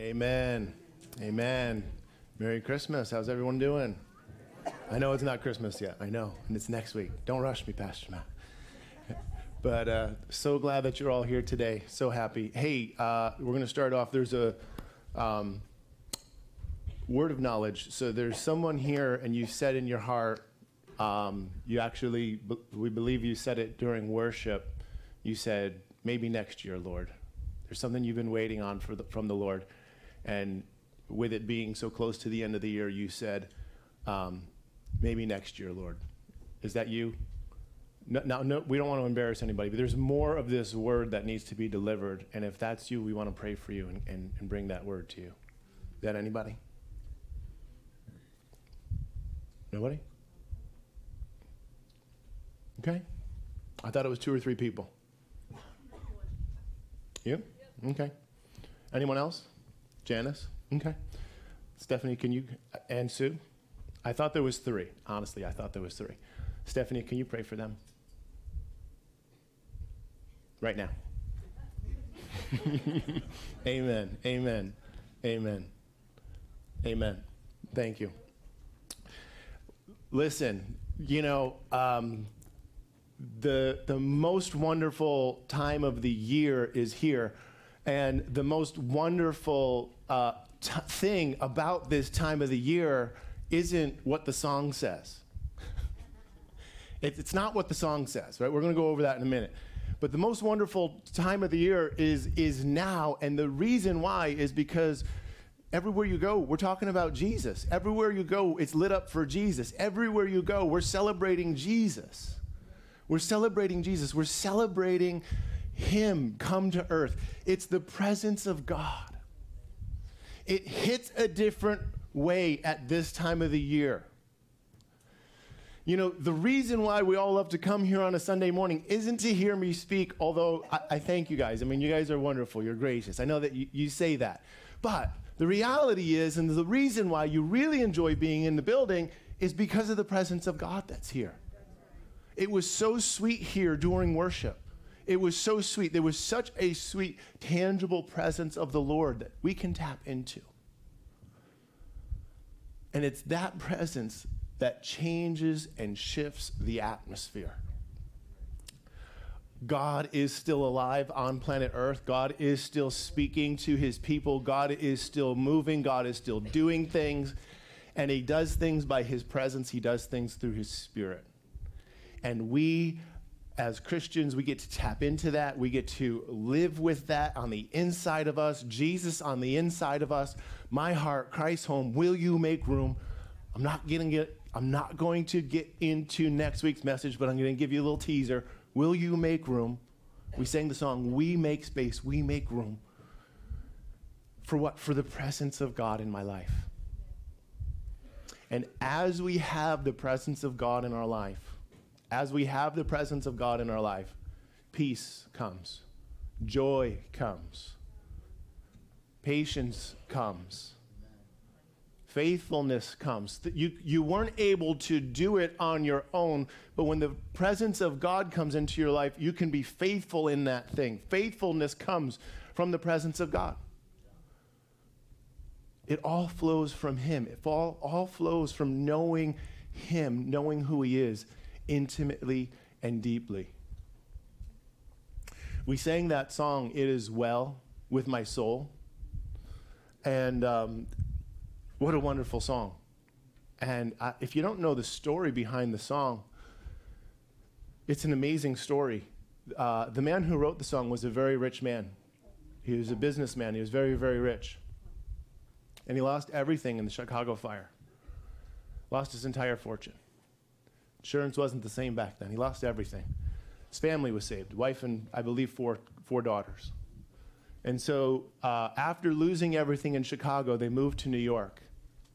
Amen. Amen. Merry Christmas. How's everyone doing? I know it's not Christmas yet. I know. And it's next week. Don't rush me, Pastor Matt. But uh, so glad that you're all here today. So happy. Hey, uh, we're going to start off. There's a um, word of knowledge. So there's someone here, and you said in your heart, um, you actually, we believe you said it during worship. You said, maybe next year, Lord. There's something you've been waiting on the, from the Lord. And with it being so close to the end of the year, you said, um, maybe next year, Lord. Is that you? No, no, no, we don't want to embarrass anybody, but there's more of this word that needs to be delivered. And if that's you, we want to pray for you and, and, and bring that word to you. Is that anybody? Nobody? Okay. I thought it was two or three people. You? Okay. Anyone else? Janice? Okay. Stephanie, can you, and Sue? I thought there was three. Honestly, I thought there was three. Stephanie, can you pray for them? Right now. Amen. Amen. Amen. Amen. Thank you. Listen, you know, um, the the most wonderful time of the year is here, and the most wonderful uh, thing about this time of the year isn't what the song says. it, it's not what the song says, right? We're going to go over that in a minute. But the most wonderful time of the year is is now, and the reason why is because everywhere you go, we're talking about Jesus. Everywhere you go, it's lit up for Jesus. Everywhere you go, we're celebrating Jesus. We're celebrating Jesus. We're celebrating Him come to earth. It's the presence of God it hits a different way at this time of the year. You know, the reason why we all love to come here on a Sunday morning isn't to hear me speak, although I, I thank you guys. I mean, you guys are wonderful. You're gracious. I know that you, you say that. But the reality is, and the reason why you really enjoy being in the building is because of the presence of God that's here. It was so sweet here during worship. It was so sweet. There was such a sweet, tangible presence of the Lord that we can tap into. And it's that presence that changes and shifts the atmosphere. God is still alive on planet Earth. God is still speaking to his people. God is still moving. God is still doing things. And he does things by his presence, he does things through his spirit. And we as Christians, we get to tap into that. We get to live with that on the inside of us, Jesus on the inside of us. My heart, Christ home, will you make room? I'm not getting it. I'm not going to get into next week's message, but I'm going to give you a little teaser. Will you make room? We sang the song, We Make Space, We Make Room. For what? For the presence of God in my life. And as we have the presence of God in our life, as we have the presence of God in our life, peace comes, joy comes, patience comes, faithfulness comes. You, you weren't able to do it on your own, but when the presence of God comes into your life, you can be faithful in that thing. Faithfulness comes from the presence of God. It all flows from Him. It all, all flows from knowing Him, knowing who He is intimately and deeply. We sang that song, It Is Well with My Soul. And um, what a wonderful song. And if you don't know the story behind the song, it's an amazing story. Uh, the man who wrote the song was a very rich man. He was a businessman. He was very, very rich. And he lost everything in the Chicago fire, lost his entire fortune. Insurance wasn't the same back then. He lost everything. His family was saved, wife and I believe four, four daughters. And so uh, after losing everything in Chicago, they moved to New York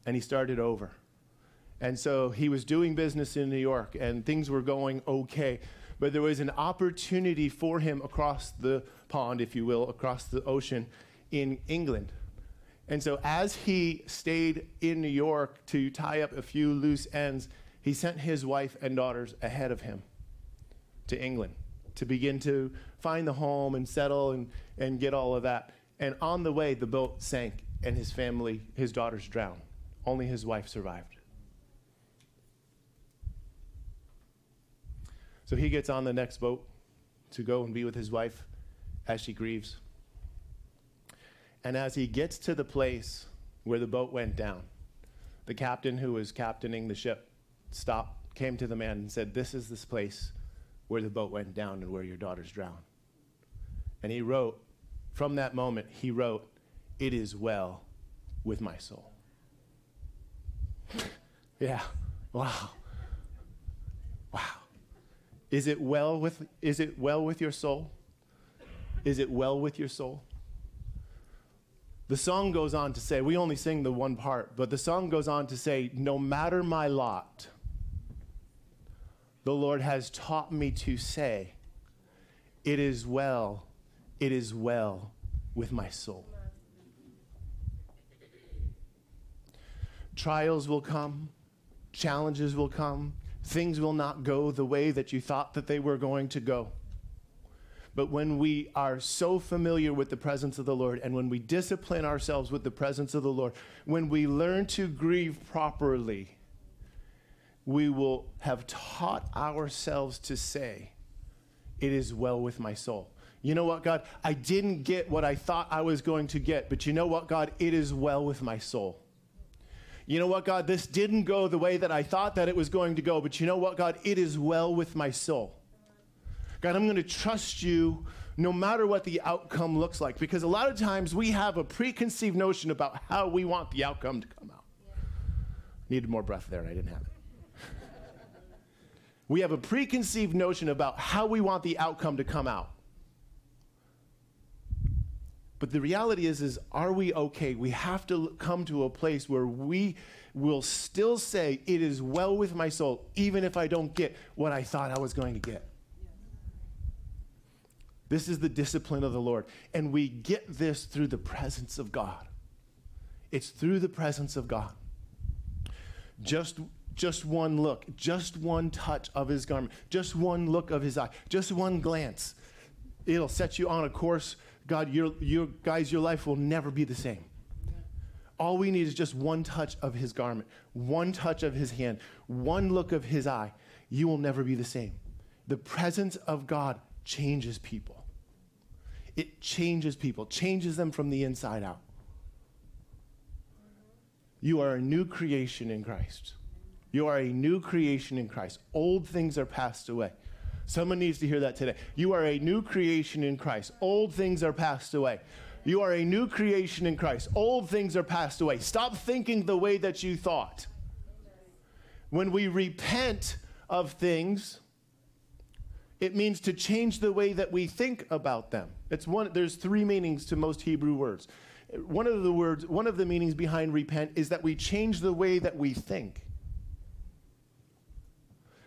and he started over. And so he was doing business in New York and things were going okay. But there was an opportunity for him across the pond, if you will, across the ocean in England. And so as he stayed in New York to tie up a few loose ends, he sent his wife and daughters ahead of him to England to begin to find the home and settle and, and get all of that. And on the way, the boat sank, and his family, his daughters drowned. Only his wife survived. So he gets on the next boat to go and be with his wife as she grieves. And as he gets to the place where the boat went down, the captain who was captaining the ship stopped, came to the man and said, This is this place where the boat went down and where your daughters drowned. And he wrote, from that moment, he wrote, It is well with my soul. yeah, wow. Wow. Is it well with is it well with your soul? Is it well with your soul? The song goes on to say, we only sing the one part, but the song goes on to say, no matter my lot, the Lord has taught me to say, it is well, it is well with my soul. Trials will come, challenges will come, things will not go the way that you thought that they were going to go. But when we are so familiar with the presence of the Lord and when we discipline ourselves with the presence of the Lord, when we learn to grieve properly, we will have taught ourselves to say, It is well with my soul. You know what, God? I didn't get what I thought I was going to get, but you know what, God? It is well with my soul. You know what, God? This didn't go the way that I thought that it was going to go, but you know what, God? It is well with my soul. God, I'm going to trust you no matter what the outcome looks like. Because a lot of times we have a preconceived notion about how we want the outcome to come out. Yeah. Needed more breath there, and I didn't have it. We have a preconceived notion about how we want the outcome to come out. But the reality is, is are we okay? We have to come to a place where we will still say, it is well with my soul, even if I don't get what I thought I was going to get. This is the discipline of the Lord. And we get this through the presence of God. It's through the presence of God. Just, just one look, just one touch of his garment, just one look of his eye, just one glance. It'll set you on a course. God, your, your, guys, your life will never be the same. All we need is just one touch of his garment, one touch of his hand, one look of his eye. You will never be the same. The presence of God changes people. It changes people, changes them from the inside out. You are a new creation in Christ. You are a new creation in Christ. Old things are passed away. Someone needs to hear that today. You are a new creation in Christ. Old things are passed away. You are a new creation in Christ. Old things are passed away. Stop thinking the way that you thought. When we repent of things, it means to change the way that we think about them. It's one, there's three meanings to most Hebrew words. One of the words, one of the meanings behind repent is that we change the way that we think.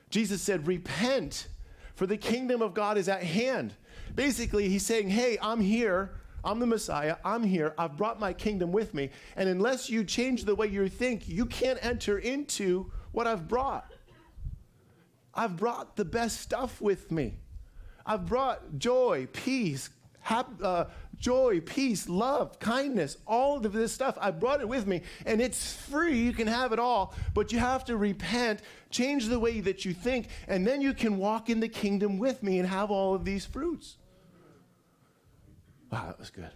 Jesus said, Repent, for the kingdom of God is at hand. Basically, he's saying, Hey, I'm here. I'm the Messiah. I'm here. I've brought my kingdom with me. And unless you change the way you think, you can't enter into what I've brought. I've brought the best stuff with me. I've brought joy, peace, hap- uh, joy, peace, love, kindness, all of this stuff. I brought it with me, and it's free. You can have it all, but you have to repent, change the way that you think, and then you can walk in the kingdom with me and have all of these fruits. Wow, that was good.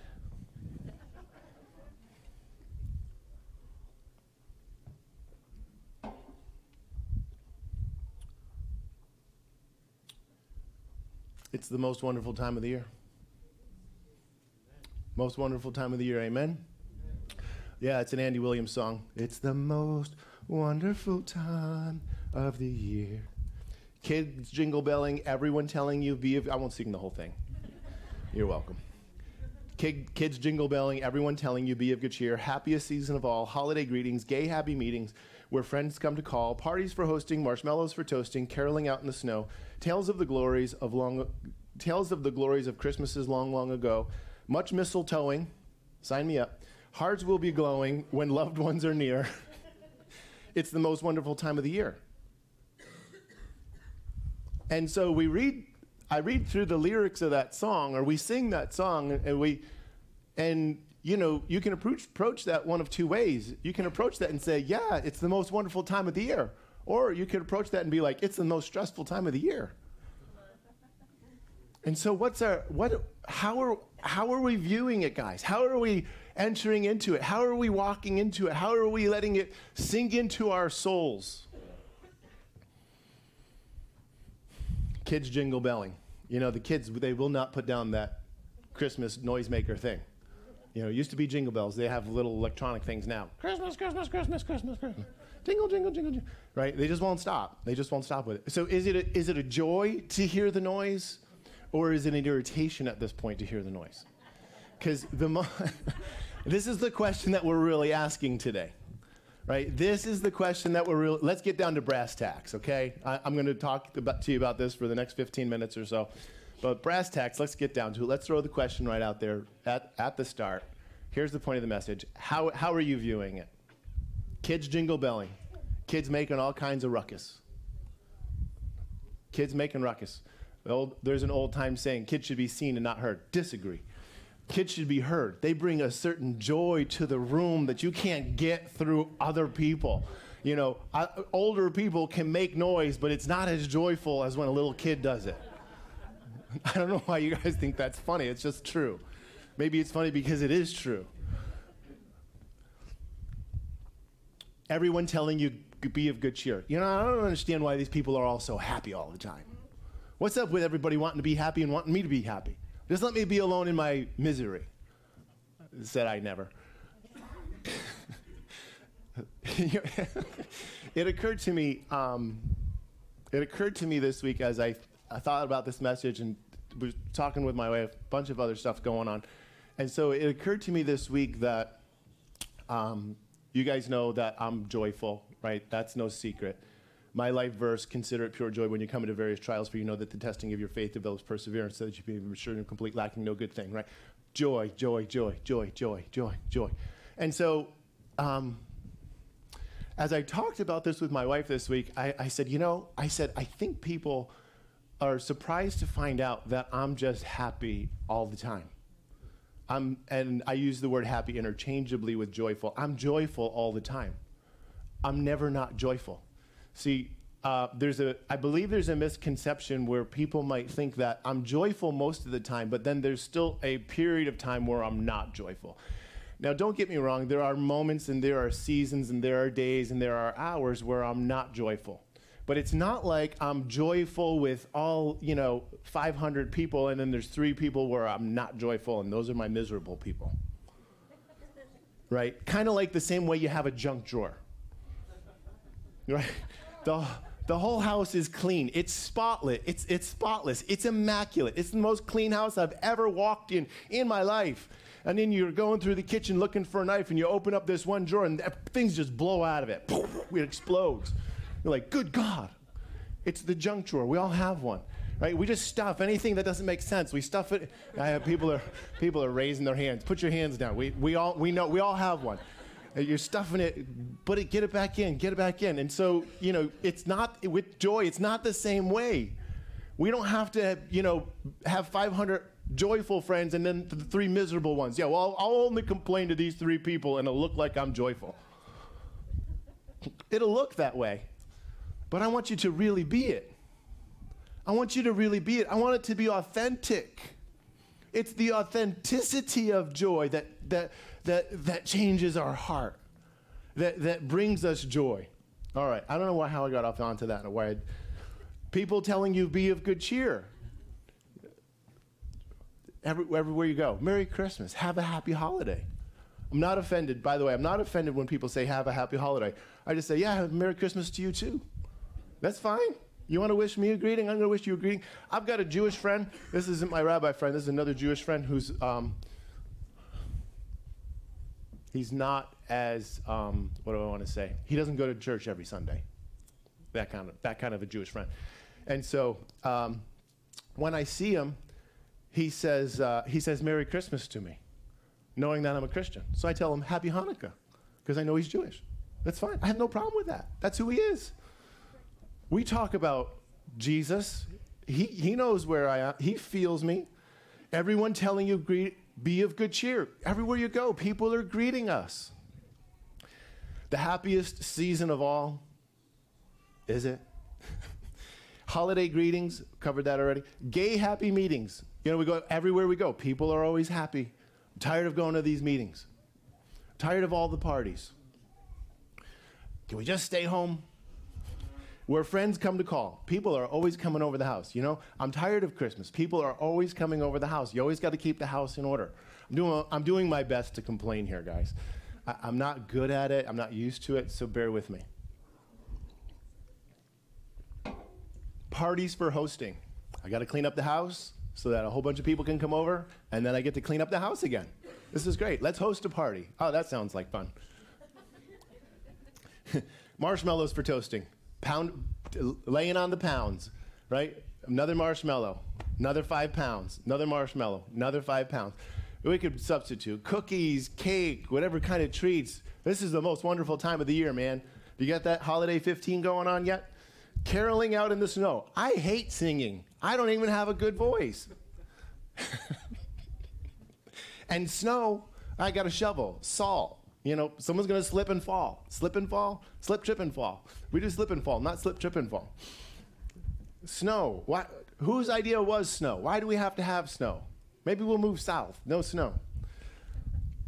It's the most wonderful time of the year. Most wonderful time of the year, amen? Yeah, it's an Andy Williams song. It's the most wonderful time of the year. Kids jingle belling, everyone telling you, be I won't sing the whole thing. You're welcome. Kid, kids jingle belling, everyone telling you, be of good cheer. Happiest season of all, holiday greetings, gay happy meetings where friends come to call, parties for hosting, marshmallows for toasting, caroling out in the snow, tales of the glories of long, tales of the glories of Christmases long, long ago, much mistletoeing, sign me up. Hearts will be glowing when loved ones are near. it's the most wonderful time of the year. And so we read, I read through the lyrics of that song, or we sing that song, and we, And you know, you can approach, approach that one of two ways. You can approach that and say, yeah, it's the most wonderful time of the year. Or you could approach that and be like, it's the most stressful time of the year. And so what's our what how are how are we viewing it, guys? How are we entering into it? How are we walking into it? How are we letting it sink into our souls? Kids jingle belling. You know, the kids they will not put down that Christmas noisemaker thing. You know, it used to be jingle bells. They have little electronic things now. Christmas, Christmas, Christmas, Christmas, Christmas. Jingle, jingle, jingle, jingle. Right? They just won't stop. They just won't stop with it. So is it a, is it a joy to hear the noise? Or is it an irritation at this point to hear the noise? Because the mo- this is the question that we're really asking today, right? This is the question that we're really. Let's get down to brass tacks, okay? I, am going to talk about, to you about this for the next 15 minutes or so. But brass tacks, let's get down to it. Let's throw the question right out there at, at the start. Here's the point of the message. How, how are you viewing it? Kids jingle belling, kids making all kinds of ruckus. Kids making ruckus. Old, there's an old time saying, kids should be seen and not heard. Disagree. Kids should be heard. They bring a certain joy to the room that you can't get through other people. You know, I, older people can make noise, but it's not as joyful as when a little kid does it. I don't know why you guys think that's funny. It's just true. Maybe it's funny because it is true. Everyone telling you be of good cheer. You know, I don't understand why these people are all so happy all the time. What's up with everybody wanting to be happy and wanting me to be happy? Just let me be alone in my misery. Said I never. it occurred to me. Um, it occurred to me this week as I, I thought about this message and was talking with my wife, a bunch of other stuff going on, and so it occurred to me this week that um, you guys know that I'm joyful, right? That's no secret my life verse, consider it pure joy when you come into various trials, for you know that the testing of your faith develops perseverance, so that you may be mature and complete, lacking no good thing, right? Joy, joy, joy, joy, joy, joy, joy. And so, um, as I talked about this with my wife this week, I, I said, you know, I said, I think people are surprised to find out that I'm just happy all the time. I'm, and I use the word happy interchangeably with joyful. I'm joyful all the time. I'm never not joyful. See, uh, there's a, I believe there's a misconception where people might think that I'm joyful most of the time, but then there's still a period of time where I'm not joyful. Now, don't get me wrong, there are moments and there are seasons and there are days and there are hours where I'm not joyful. But it's not like I'm joyful with all, you know, 500 people and then there's three people where I'm not joyful and those are my miserable people. right? Kind of like the same way you have a junk drawer. Right? The, the whole house is clean. It's spotless. It's, it's spotless. It's immaculate. It's the most clean house I've ever walked in in my life. And then you're going through the kitchen looking for a knife, and you open up this one drawer, and things just blow out of it. It explodes. You're like, good God. It's the junk drawer. We all have one. Right? We just stuff anything that doesn't make sense. We stuff it. I have people are people are raising their hands. Put your hands down. We, we all we know we all have one. You're stuffing it, but it, get it back in, get it back in. And so, you know, it's not, with joy, it's not the same way. We don't have to, you know, have 500 joyful friends and then the three miserable ones. Yeah, well, I'll, only complain to these three people and it'll look like I'm joyful. It'll look that way. But I want you to really be it. I want you to really be it. I want it to be authentic. It's the authenticity of joy that, that, that, that changes our heart, that, that brings us joy. All right, I don't know why, how I got off onto that and why I'd, people telling you be of good cheer. Every, everywhere you go, Merry Christmas, have a happy holiday. I'm not offended, by the way, I'm not offended when people say have a happy holiday. I just say, yeah, Merry Christmas to you too. That's fine. You want to wish me a greeting? I'm going to wish you a greeting. I've got a Jewish friend. This isn't my rabbi friend. This is another Jewish friend who's um, he's not as um, what do I want to say? He doesn't go to church every Sunday. That kind of that kind of a Jewish friend, and so um, when I see him, he says uh, he says Merry Christmas to me, knowing that I'm a Christian. So I tell him Happy Hanukkah because I know he's Jewish. That's fine. I have no problem with that. That's who he is. We talk about Jesus. He, he knows where I am. He feels me. Everyone telling you Be of good cheer. Everywhere you go, people are greeting us. The happiest season of all, is it? Holiday greetings, covered that already. Gay happy meetings. You know, we go everywhere we go. People are always happy. I'm tired of going to these meetings. I'm tired of all the parties. Can we just stay home? Where friends come to call. People are always coming over the house. You know, I'm tired of Christmas. People are always coming over the house. You always got to keep the house in order. I'm doing, I'm doing my best to complain here, guys. I, I'm not good at it. I'm not used to it, so bear with me. Parties for hosting. I got to clean up the house so that a whole bunch of people can come over, and then I get to clean up the house again. This is great. Let's host a party. Oh, that sounds like fun. Marshmallows for toasting. Pound, laying on the pounds, right? Another marshmallow, another five pounds, another marshmallow, another five pounds. We could substitute cookies, cake, whatever kind of treats. This is the most wonderful time of the year, man. You got that holiday 15 going on yet? Caroling out in the snow. I hate singing. I don't even have a good voice. and snow, I got a shovel, salt. You know, someone's gonna slip and fall. Slip and fall, slip, trip, and fall. We do slip and fall, not slip, trip, and fall. Snow. Why, whose idea was snow? Why do we have to have snow? Maybe we'll move south. No snow.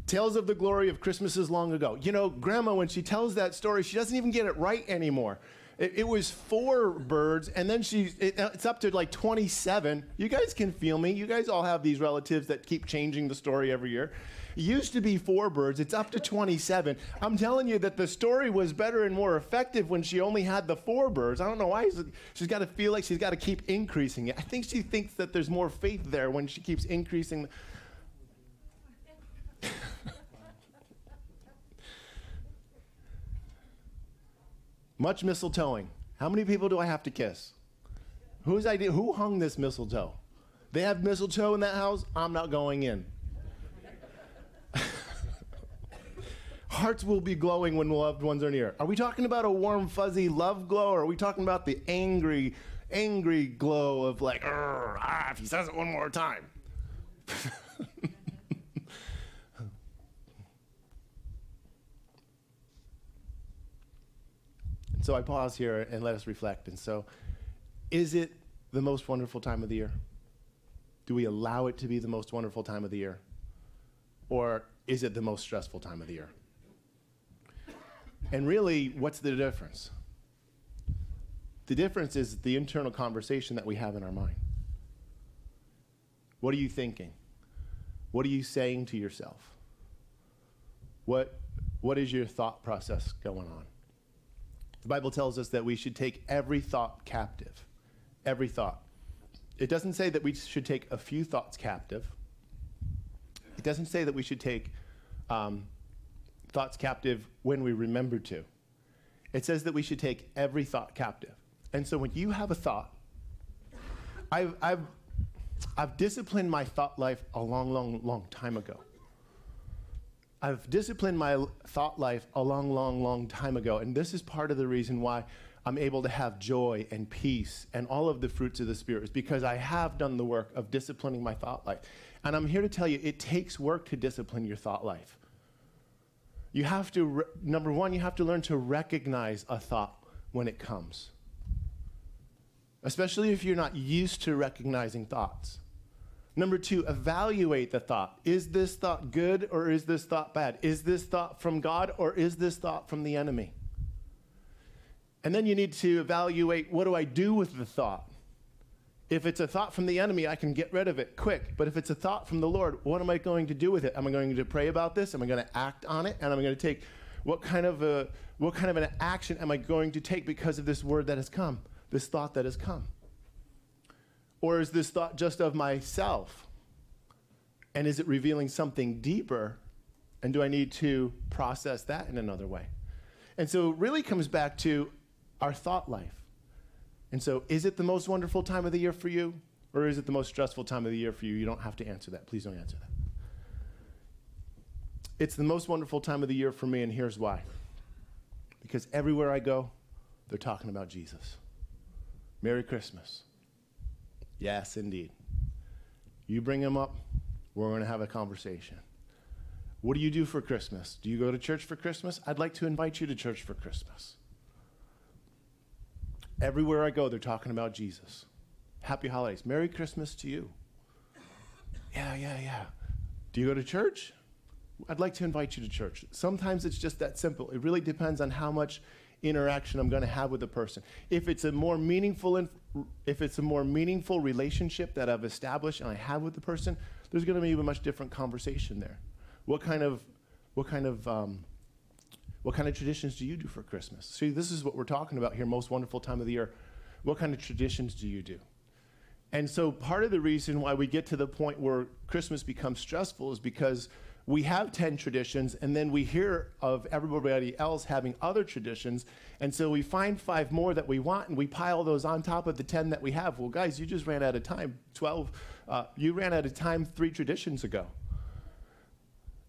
Tales of the glory of Christmases long ago. You know, Grandma, when she tells that story, she doesn't even get it right anymore. It, it was four birds, and then she it, uh, it's up to like 27. You guys can feel me. You guys all have these relatives that keep changing the story every year. Used to be four birds, it's up to 27. I'm telling you that the story was better and more effective when she only had the four birds. I don't know why. She's got to feel like she's got to keep increasing it. I think she thinks that there's more faith there when she keeps increasing. Much mistletoeing. How many people do I have to kiss? Whose idea? Who hung this mistletoe? They have mistletoe in that house. I'm not going in. Hearts will be glowing when loved ones are near. Are we talking about a warm, fuzzy love glow, or are we talking about the angry, angry glow of like, ah, if he says it one more time? so I pause here and let us reflect. And so, is it the most wonderful time of the year? Do we allow it to be the most wonderful time of the year? Or is it the most stressful time of the year? And really, what's the difference? The difference is the internal conversation that we have in our mind. What are you thinking? What are you saying to yourself? What, what is your thought process going on? The Bible tells us that we should take every thought captive. Every thought. It doesn't say that we should take a few thoughts captive. It doesn't say that we should take um, thoughts captive when we remember to. It says that we should take every thought captive. And so when you have a thought, I've, I've, I've disciplined my thought life a long, long, long time ago. I've disciplined my thought life a long, long, long time ago. And this is part of the reason why I'm able to have joy and peace and all of the fruits of the Spirit, is because I have done the work of disciplining my thought life. And I'm here to tell you, it takes work to discipline your thought life. You have to, re- number one, you have to learn to recognize a thought when it comes, especially if you're not used to recognizing thoughts. Number two, evaluate the thought. Is this thought good or is this thought bad? Is this thought from God or is this thought from the enemy? And then you need to evaluate what do I do with the thought? If it's a thought from the enemy, I can get rid of it quick. But if it's a thought from the Lord, what am I going to do with it? Am I going to pray about this? Am I going to act on it? And am I going to take what kind of a what kind of an action am I going to take because of this word that has come, this thought that has come? Or is this thought just of myself? And is it revealing something deeper? And do I need to process that in another way? And so it really comes back to our thought life. And so, is it the most wonderful time of the year for you? Or is it the most stressful time of the year for you? You don't have to answer that. Please don't answer that. It's the most wonderful time of the year for me, and here's why. Because everywhere I go, they're talking about Jesus. Merry Christmas. Yes, indeed. You bring him up, We're going to have a conversation. What do you do for Christmas? Do you go to church for Christmas? I'd like to invite you to church for Christmas. Everywhere I go, they're talking about Jesus. Happy holidays. Merry Christmas to you. Yeah, yeah, yeah. Do you go to church? I'd like to invite you to church. Sometimes it's just that simple. It really depends on how much interaction I'm going to have with the person. If it's a more meaningful inf- if it's a more meaningful relationship that I've established and I have with the person, there's going to be a much different conversation there. What kind of what kind of um, what kind of traditions do you do for Christmas? See, this is what we're talking about here. Most wonderful time of the year. What kind of traditions do you do? And so part of the reason why we get to the point where Christmas becomes stressful is because we have 10 traditions and then we hear of everybody else having other traditions. And so we find five more that we want and we pile those on top of the 10 that we have. Well, guys, you just ran out of time. 12, uh, you ran out of time three traditions ago.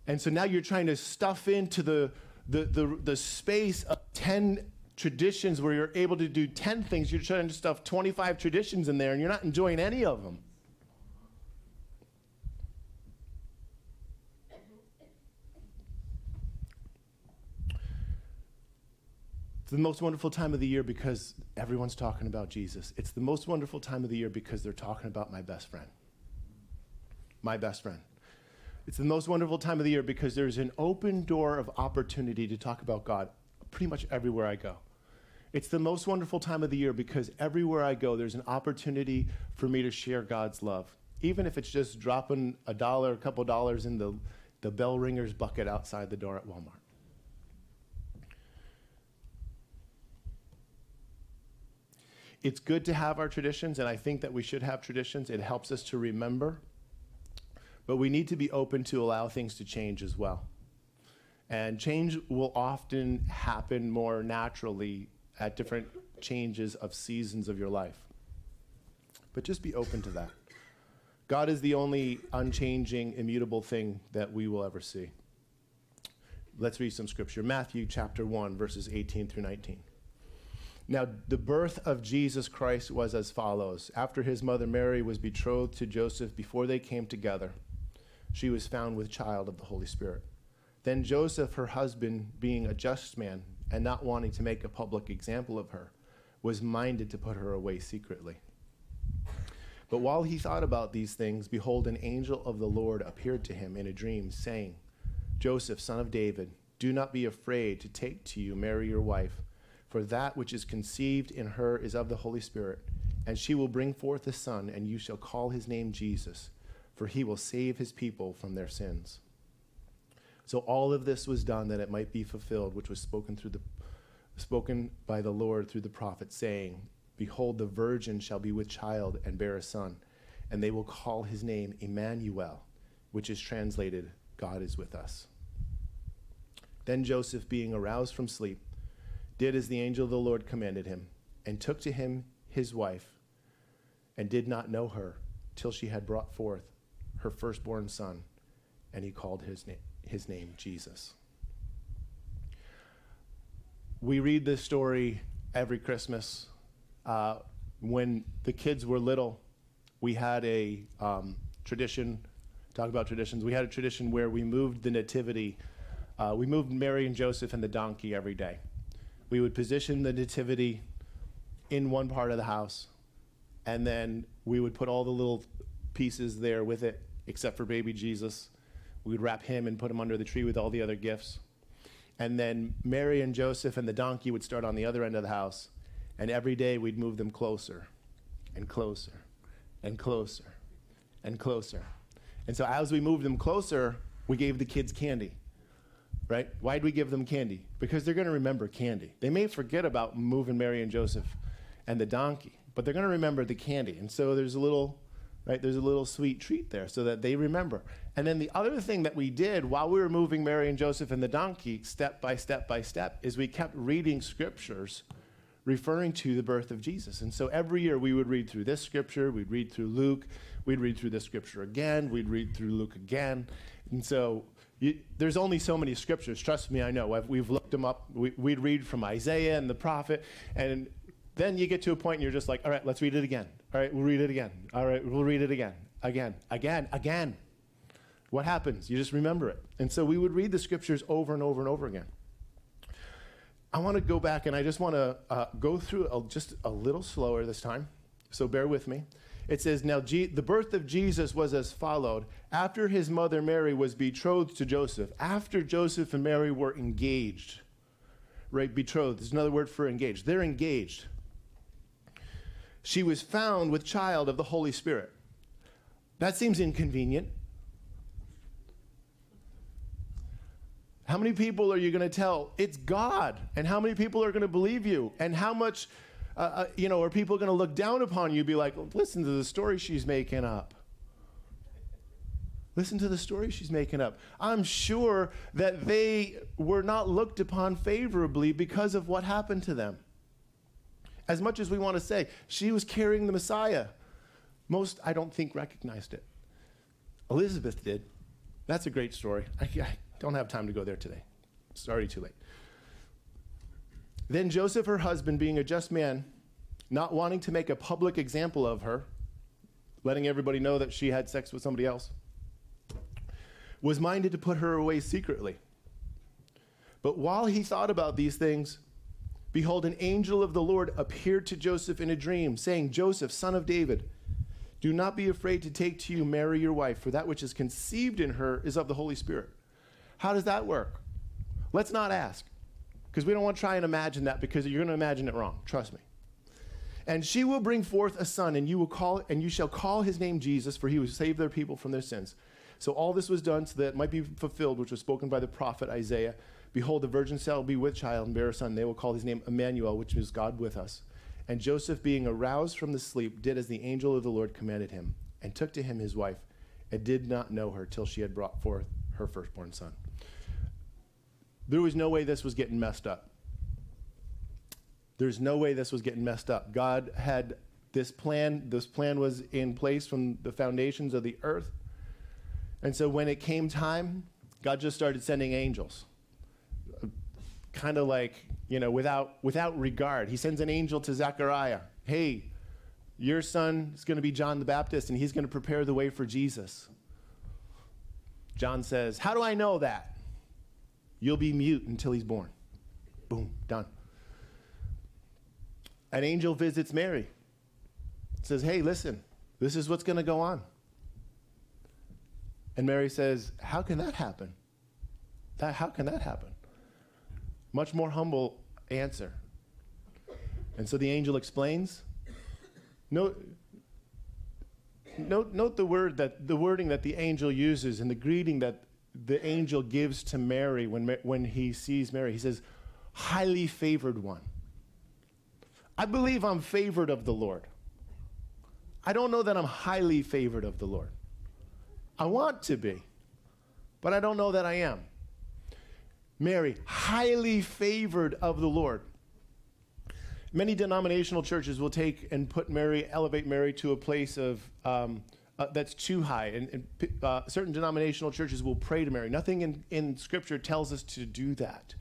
And so now you're trying to stuff into the, the, the, the space of 10 traditions where you're able to do 10 things, you're trying to stuff 25 traditions in there and you're not enjoying any of them. It's the most wonderful time of the year because everyone's talking about Jesus. It's the most wonderful time of the year because they're talking about my best friend. My best friend. It's the most wonderful time of the year because there's an open door of opportunity to talk about God pretty much everywhere I go. It's the most wonderful time of the year because everywhere I go, there's an opportunity for me to share God's love. Even if it's just dropping a dollar, a couple dollars in the, the bell ringer's bucket outside the door at Walmart. It's good to have our traditions, and I think that we should have traditions. It helps us to remember. But we need to be open to allow things to change as well. And change will often happen more naturally at different changes of seasons of your life. But just be open to that. God is the only unchanging, immutable thing that we will ever see. Let's read some scripture. Matthew chapter 1, verses 18 through 19. Now, the birth of Jesus Christ was as follows. After his mother Mary was betrothed to Joseph, before they came together, she was found with child of the Holy Spirit. Then Joseph, her husband, being a just man and not wanting to make a public example of her, was minded to put her away secretly. But while he thought about these things, behold, an angel of the Lord appeared to him in a dream, saying, Joseph, son of David, do not be afraid to take to you Mary your wife, for that which is conceived in her is of the Holy Spirit, and she will bring forth a son, and you shall call his name Jesus, for he will save his people from their sins. So all of this was done that it might be fulfilled, which was spoken through the spoken by the Lord through the prophet, saying, Behold, the virgin shall be with child and bear a son, and they will call his name Emmanuel, which is translated, God is with us. Then Joseph, being aroused from sleep, did as the angel of the Lord commanded him, and took to him his wife, and did not know her till she had brought forth her firstborn son, and he called his name his name Jesus. We read this story every Christmas. Uh, when the kids were little, we had a um, tradition, talk about traditions, we had a tradition where we moved the nativity, uh, we moved Mary and Joseph and the donkey every day. We would position the nativity in one part of the house, and then we would put all the little pieces there with it, except for baby Jesus we would wrap him and put him under the tree with all the other gifts. And then Mary and Joseph and the donkey would start on the other end of the house. And every day we'd move them closer and closer and closer and closer. And so as we moved them closer, we gave the kids candy. Right? Why did we give them candy? Because they're going to remember candy. They may forget about moving Mary and Joseph and the donkey, but they're going to remember the candy. And so there's a little right? There's a little sweet treat there so that they remember. And then the other thing that we did while we were moving Mary and Joseph and the donkey, step by step by step, is we kept reading scriptures referring to the birth of Jesus. And so every year we would read through this scripture, we'd read through Luke, we'd read through this scripture again, we'd read through Luke again. And so you, there's only so many scriptures. Trust me, I know. I've, we've looked them up. We, would read from Isaiah and the prophet, and then you get to a point and you're just like, all right, let's read it again. All right, we'll read it again. All right, we'll read it again. Again, again, again. What happens? You just remember it. And so we would read the scriptures over and over and over again. I want to go back and I just want to uh, go through a, just a little slower this time. So bear with me. It says, Now G- the birth of Jesus was as followed. After his mother Mary was betrothed to Joseph, after Joseph and Mary were engaged, right? Betrothed is another word for engaged. They're engaged. She was found with child of the Holy Spirit. That seems inconvenient. How many people are you going to tell it's God? And how many people are going to believe you? And how much, uh, uh, you know, are people going to look down upon you? Be like, listen to the story she's making up. Listen to the story she's making up. I'm sure that they were not looked upon favorably because of what happened to them. As much as we want to say, she was carrying the Messiah. Most, I don't think, recognized it. Elizabeth did. That's a great story. I, I don't have time to go there today. It's already too late. Then Joseph, her husband, being a just man, not wanting to make a public example of her, letting everybody know that she had sex with somebody else, was minded to put her away secretly. But while he thought about these things, behold, an angel of the Lord appeared to Joseph in a dream, saying, Joseph, son of David, do not be afraid to take to you Mary, your wife, for that which is conceived in her is of the Holy Spirit. How does that work? Let's not ask, because we don't want to try and imagine that because you're going to imagine it wrong. Trust me. And she will bring forth a son, and you will call, and you shall call his name Jesus, for he will save their people from their sins. So all this was done so that it might be fulfilled, which was spoken by the prophet Isaiah. Behold, the virgin shall be with child and bear a son. They will call his name Emmanuel, which is God with us. And Joseph, being aroused from the sleep, did as the angel of the Lord commanded him, and took to him his wife, and did not know her till she had brought forth her firstborn son. There was no way this was getting messed up. There's no way this was getting messed up. God had this plan. This plan was in place from the foundations of the earth. And so when it came time, God just started sending angels. Kind of like, you know, without, without regard. He sends an angel to Zechariah. Hey, your son is going to be John the Baptist, and he's going to prepare the way for Jesus. John says, How do I know that? You'll be mute until he's born. Boom, done. An angel visits Mary, says, Hey, listen, this is what's going to go on. And Mary says, How can that happen? That, how can that happen? Much more humble answer. And so the angel explains. Note, note, note the word that the wording that the angel uses and the greeting that the angel gives to Mary when, when he sees Mary. He says, highly favored one. I believe I'm favored of the Lord. I don't know that I'm highly favored of the Lord. I want to be, but I don't know that I am. Mary, highly favored of the Lord. Many denominational churches will take and put Mary, elevate Mary to a place of um, uh, that's too high. And, and uh, certain denominational churches will pray to Mary. Nothing in, in Scripture tells us to do that.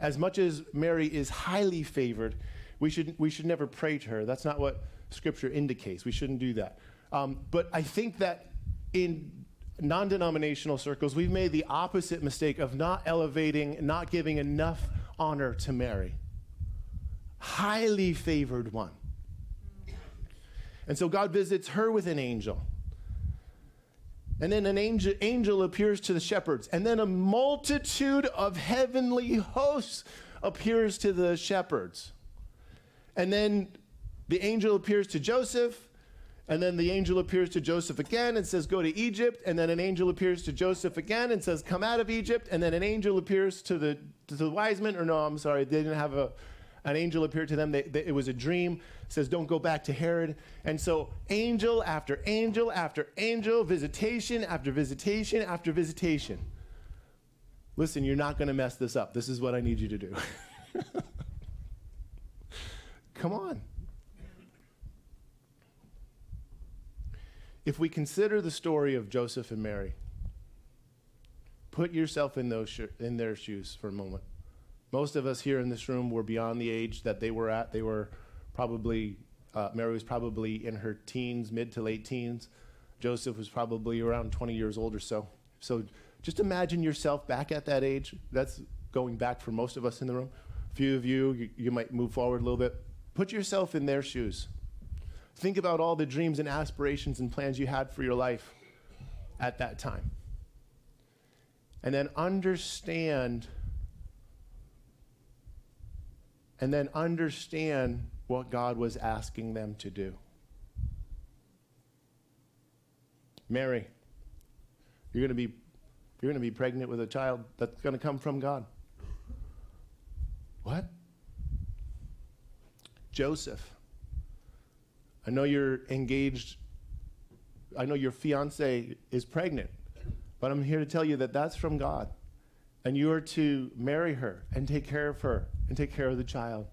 As much as Mary is highly favored, we should, we should never pray to her. That's not what Scripture indicates. We shouldn't do that. Um, but I think that in non denominational circles, we've made the opposite mistake of not elevating, not giving enough honor to Mary. Highly favored one. And so God visits her with an angel. And then an angel, angel appears to the shepherds. And then a multitude of heavenly hosts appears to the shepherds. And then the angel appears to Joseph. And then the angel appears to Joseph again and says, Go to Egypt. And then an angel appears to Joseph again and says, Come out of Egypt. And then an angel appears to the, to the wise men. Or no, I'm sorry, they didn't have a, an angel appeared to them. They, they, it was a dream. Says, Don't go back to Herod. And so, angel after angel after angel, visitation after visitation after visitation. Listen, you're not going to mess this up. This is what I need you to do. Come on. If we consider the story of Joseph and Mary, put yourself in, those in their shoes for a moment. Most of us here in this room were beyond the age that they were at. They were probably, uh, Mary was probably in her teens, mid to late teens. Joseph was probably around 20 years old or so, So just imagine yourself back at that age. That's going back for most of us in the room. A few of you, you, you might move forward a little bit. Put yourself in their shoes. Think about all the dreams and aspirations and plans you had for your life at that time. And then understand and then understand what God was asking them to do. Mary, you're going to be you're going to be pregnant with a child that's going to come from God. What? Joseph, I know you're engaged. I know your fiance is pregnant, but I'm here to tell you that that's from God. And you are to marry her and take care of her and take care of the child.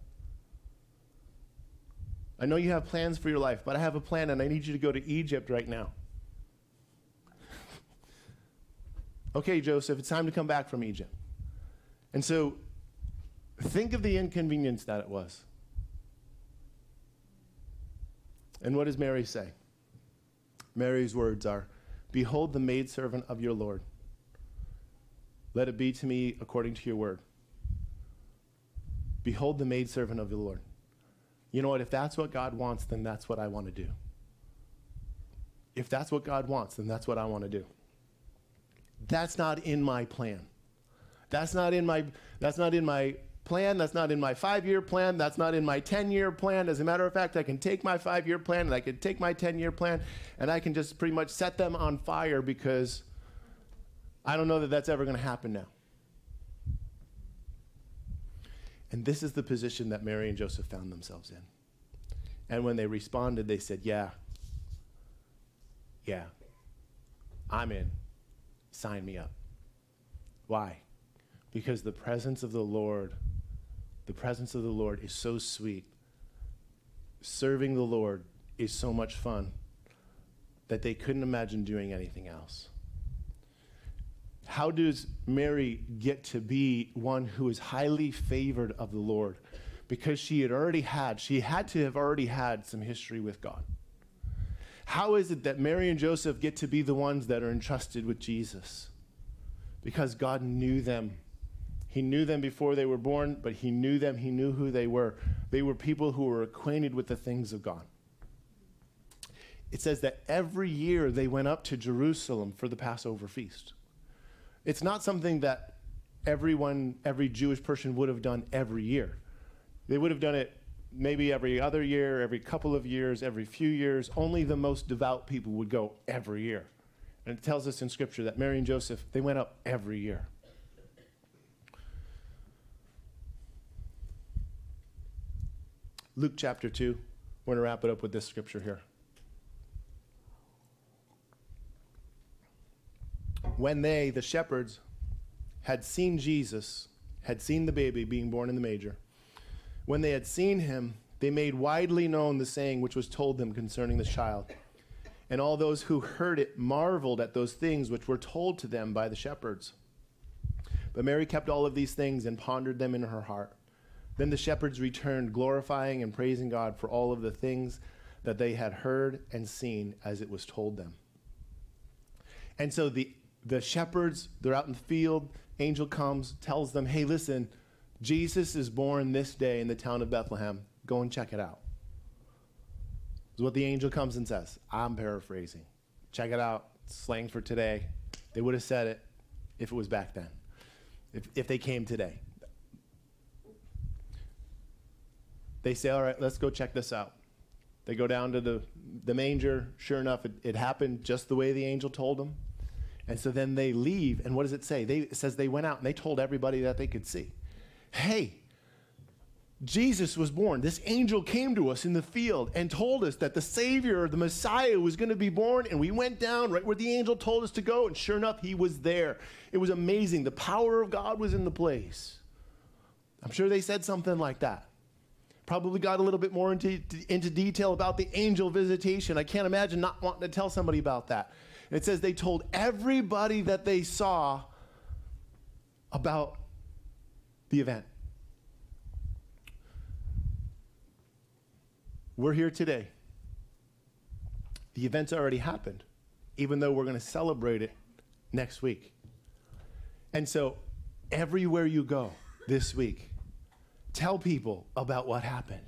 I know you have plans for your life, but I have a plan and I need you to go to Egypt right now. okay, Joseph, it's time to come back from Egypt. And so think of the inconvenience that it was. And what does Mary say? Mary's words are Behold the maidservant of your Lord. Let it be to me according to your word. Behold the maidservant of the Lord. You know what? If that's what God wants, then that's what I want to do. If that's what God wants, then that's what I want to do. That's not in my plan. That's not in my that's not in my plan. That's not in my five year plan. That's not in my 10 year plan. As a matter of fact, I can take my five year plan and I can take my 10 year plan and I can just pretty much set them on fire because I don't know that that's ever going to happen now. And this is the position that Mary and Joseph found themselves in. And when they responded, they said, Yeah, yeah, I'm in. Sign me up. Why? Because the presence of the Lord, the presence of the Lord is so sweet. Serving the Lord is so much fun that they couldn't imagine doing anything else. How does Mary get to be one who is highly favored of the Lord? Because she had already had, she had to have already had some history with God. How is it that Mary and Joseph get to be the ones that are entrusted with Jesus? Because God knew them. He knew them before they were born, but He knew them. He knew who they were. They were people who were acquainted with the things of God. It says that every year they went up to Jerusalem for the Passover feast. It's not something that everyone, every Jewish person would have done every year. They would have done it maybe every other year, every couple of years, every few years. Only the most devout people would go every year. And it tells us in Scripture that Mary and Joseph, they went up every year. Luke chapter 2. We're going to wrap it up with this scripture here. When they, the shepherds, had seen Jesus, had seen the baby being born in the manger, when they had seen him, they made widely known the saying which was told them concerning the child. And all those who heard it marveled at those things which were told to them by the shepherds. But Mary kept all of these things and pondered them in her heart. Then the shepherds returned, glorifying and praising God for all of the things that they had heard and seen as it was told them. And so the, the shepherds, they're out in the field. Angel comes, tells them, hey, listen, Jesus is born this day in the town of Bethlehem. Go and check it out. Is what the angel comes and says. I'm paraphrasing. Check it out. Slang for today. They would have said it if it was back then, if, if they came today. They say, All right, let's go check this out. They go down to the, the manger. Sure enough, it, it happened just the way the angel told them. And so then they leave. And what does it say? They, it says they went out and they told everybody that they could see hey, Jesus was born. This angel came to us in the field and told us that the Savior, the Messiah, was going to be born. And we went down right where the angel told us to go. And sure enough, he was there. It was amazing. The power of God was in the place. I'm sure they said something like that. Probably got a little bit more into, into detail about the angel visitation. I can't imagine not wanting to tell somebody about that. And it says they told everybody that they saw about the event. We're here today. The event's already happened, even though we're going to celebrate it next week. And so, everywhere you go this week, tell people about what happened.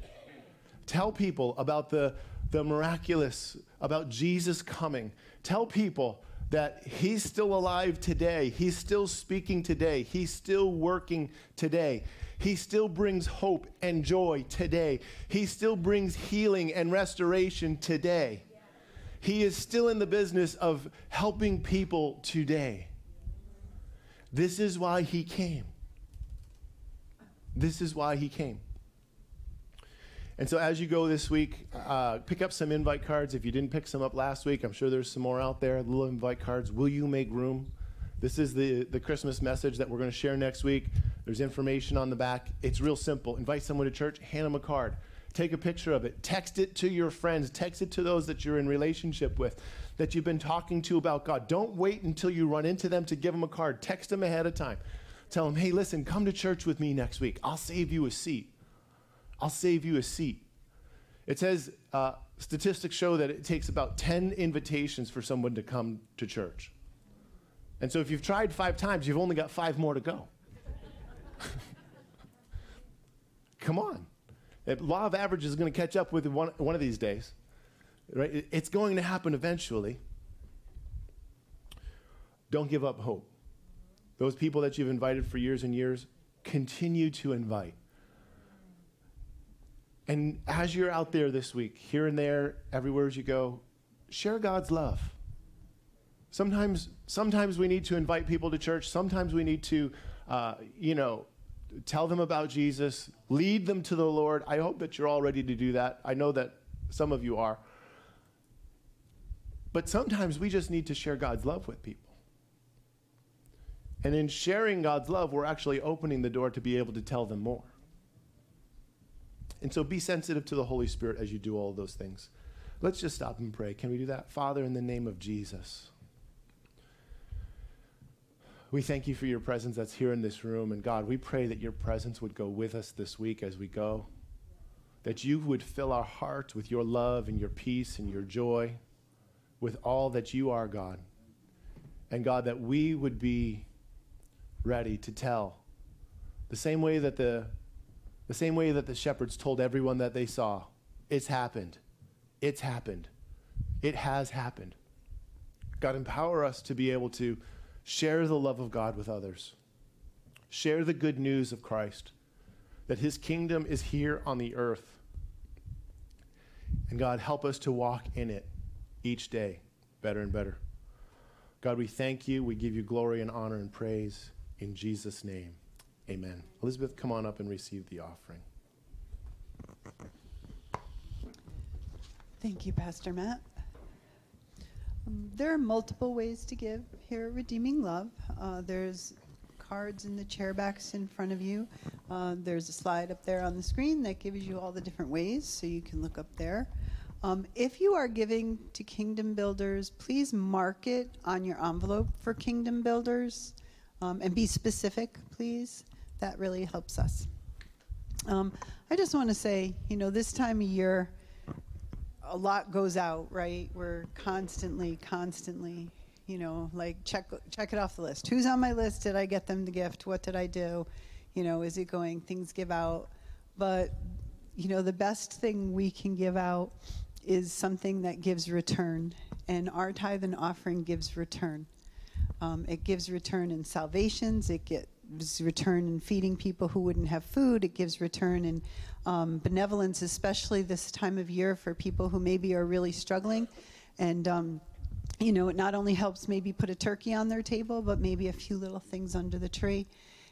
Tell people about the, the miraculous, about Jesus coming. Tell people that He's still alive today. He's still speaking today. He's still working today. He still brings hope and joy today. He still brings healing and restoration today. He is still in the business of helping people today. This is why He came. This is why He came. And so, as you go this week, uh, pick up some invite cards. If you didn't pick some up last week, I'm sure there's some more out there. Little invite cards. Will you make room? This is the, the Christmas message that we're going to share next week. There's information on the back. It's real simple. Invite someone to church, hand them a card. Take a picture of it. Text it to your friends. Text it to those that you're in relationship with, that you've been talking to about God. Don't wait until you run into them to give them a card. Text them ahead of time. Tell them, hey, listen, come to church with me next week. I'll save you a seat. I'll save you a seat. It says uh, statistics show that it takes about 10 invitations for someone to come to church. And so if you've tried five times, you've only got five more to go. come on. The law of averages is going to catch up with one, one of these days. Right? It's going to happen eventually. Don't give up hope. Those people that you've invited for years and years, continue to invite. And as you're out there this week, here and there, everywhere as you go, share God's love. Sometimes, sometimes we need to invite people to church. Sometimes we need to, uh, you know, tell them about Jesus, lead them to the Lord. I hope that you're all ready to do that. I know that some of you are. But sometimes we just need to share God's love with people. And in sharing God's love, we're actually opening the door to be able to tell them more. And so be sensitive to the Holy Spirit as you do all those things. Let's just stop and pray. Can we do that? Father, in the name of Jesus, we thank you for your presence that's here in this room. And God, we pray that your presence would go with us this week as we go, that you would fill our hearts with your love and your peace and your joy, with all that you are, God. And God, that we would be ready to tell the same way that the the same way that the shepherds told everyone that they saw, it's happened. It's happened. It has happened. God, empower us to be able to share the love of God with others, share the good news of Christ, that his kingdom is here on the earth. And God, help us to walk in it each day better and better. God, we thank you. We give you glory and honor and praise in Jesus' name. Amen. Elizabeth, come on up and receive the offering. Thank you, Pastor Matt. Um, there are multiple ways to give here at Redeeming Love. Uh, there's cards in the chair backs in front of you. Uh, there's a slide up there on the screen that gives you all the different ways, so you can look up there. Um, if you are giving to Kingdom Builders, please mark it on your envelope for Kingdom Builders um, and be specific, please that really helps us. Um, I just want to say, you know, this time of year, a lot goes out, right? We're constantly, constantly, you know, like check check it off the list. Who's on my list? Did I get them the gift? What did I do? You know, is it going? Things give out, but you know, the best thing we can give out is something that gives return, and our tithe and offering gives return. Um, it gives return in salvations. It gives return in feeding people who wouldn't have food. It gives return in um, benevolence, especially this time of year for people who maybe are really struggling. And, um, you know, it not only helps maybe put a turkey on their table, but maybe a few little things under the tree.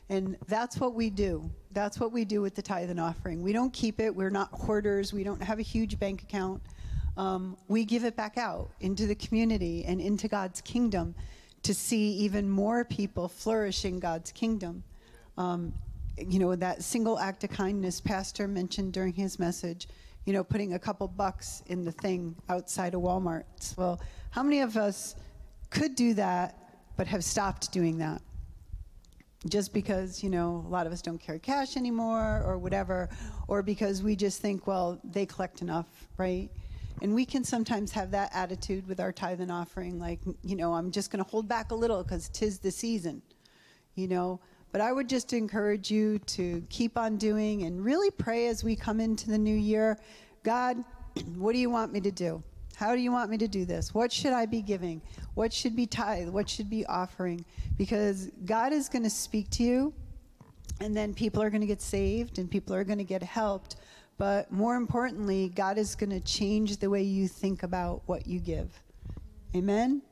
And that's what we do. That's what we do with the tithe and offering. We don't keep it. We're not hoarders. We don't have a huge bank account. Um, we give it back out into the community and into God's kingdom to see even more people flourish in God's kingdom. Um, you know, that single act of kindness Pastor mentioned during his message, you know, putting a couple bucks in the thing outside of Walmart. Well, how many of us could do that but have stopped doing that? Just because, you know, a lot of us don't carry cash anymore or whatever, or because we just think, well, they collect enough, right? And we can sometimes have that attitude with our tithe and offering, like, you know, I'm just going to hold back a little because tis the season, you know. But I would just encourage you to keep on doing and really pray as we come into the new year God, what do you want me to do? How do you want me to do this? What should I be giving? What should be tithe? What should be offering? Because God is going to speak to you, and then people are going to get saved and people are going to get helped. But more importantly, God is going to change the way you think about what you give. Amen?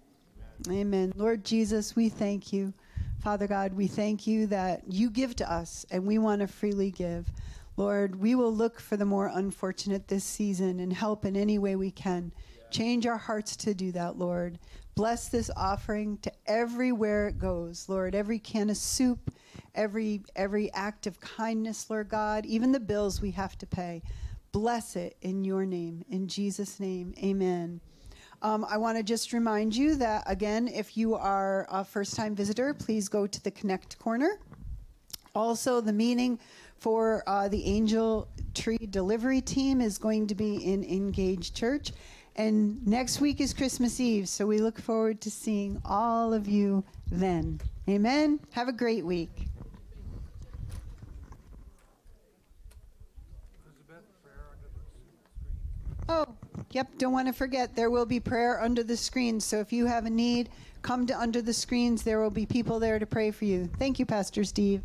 Amen. Lord Jesus, we thank you. Father God, we thank you that you give to us and we want to freely give. Lord, we will look for the more unfortunate this season and help in any way we can. Change our hearts to do that, Lord. Bless this offering to everywhere it goes, Lord. Every can of soup, every every act of kindness, Lord God, even the bills we have to pay. Bless it in your name, in Jesus' name. Amen. Um, I want to just remind you that, again, if you are a first time visitor, please go to the Connect Corner. Also, the meeting for uh, the Angel Tree Delivery Team is going to be in Engage Church. And next week is Christmas Eve, so we look forward to seeing all of you then. Amen. Have a great week. Oh, yep, don't want to forget, there will be prayer under the screens. So if you have a need, come to under the screens. There will be people there to pray for you. Thank you, Pastor Steve.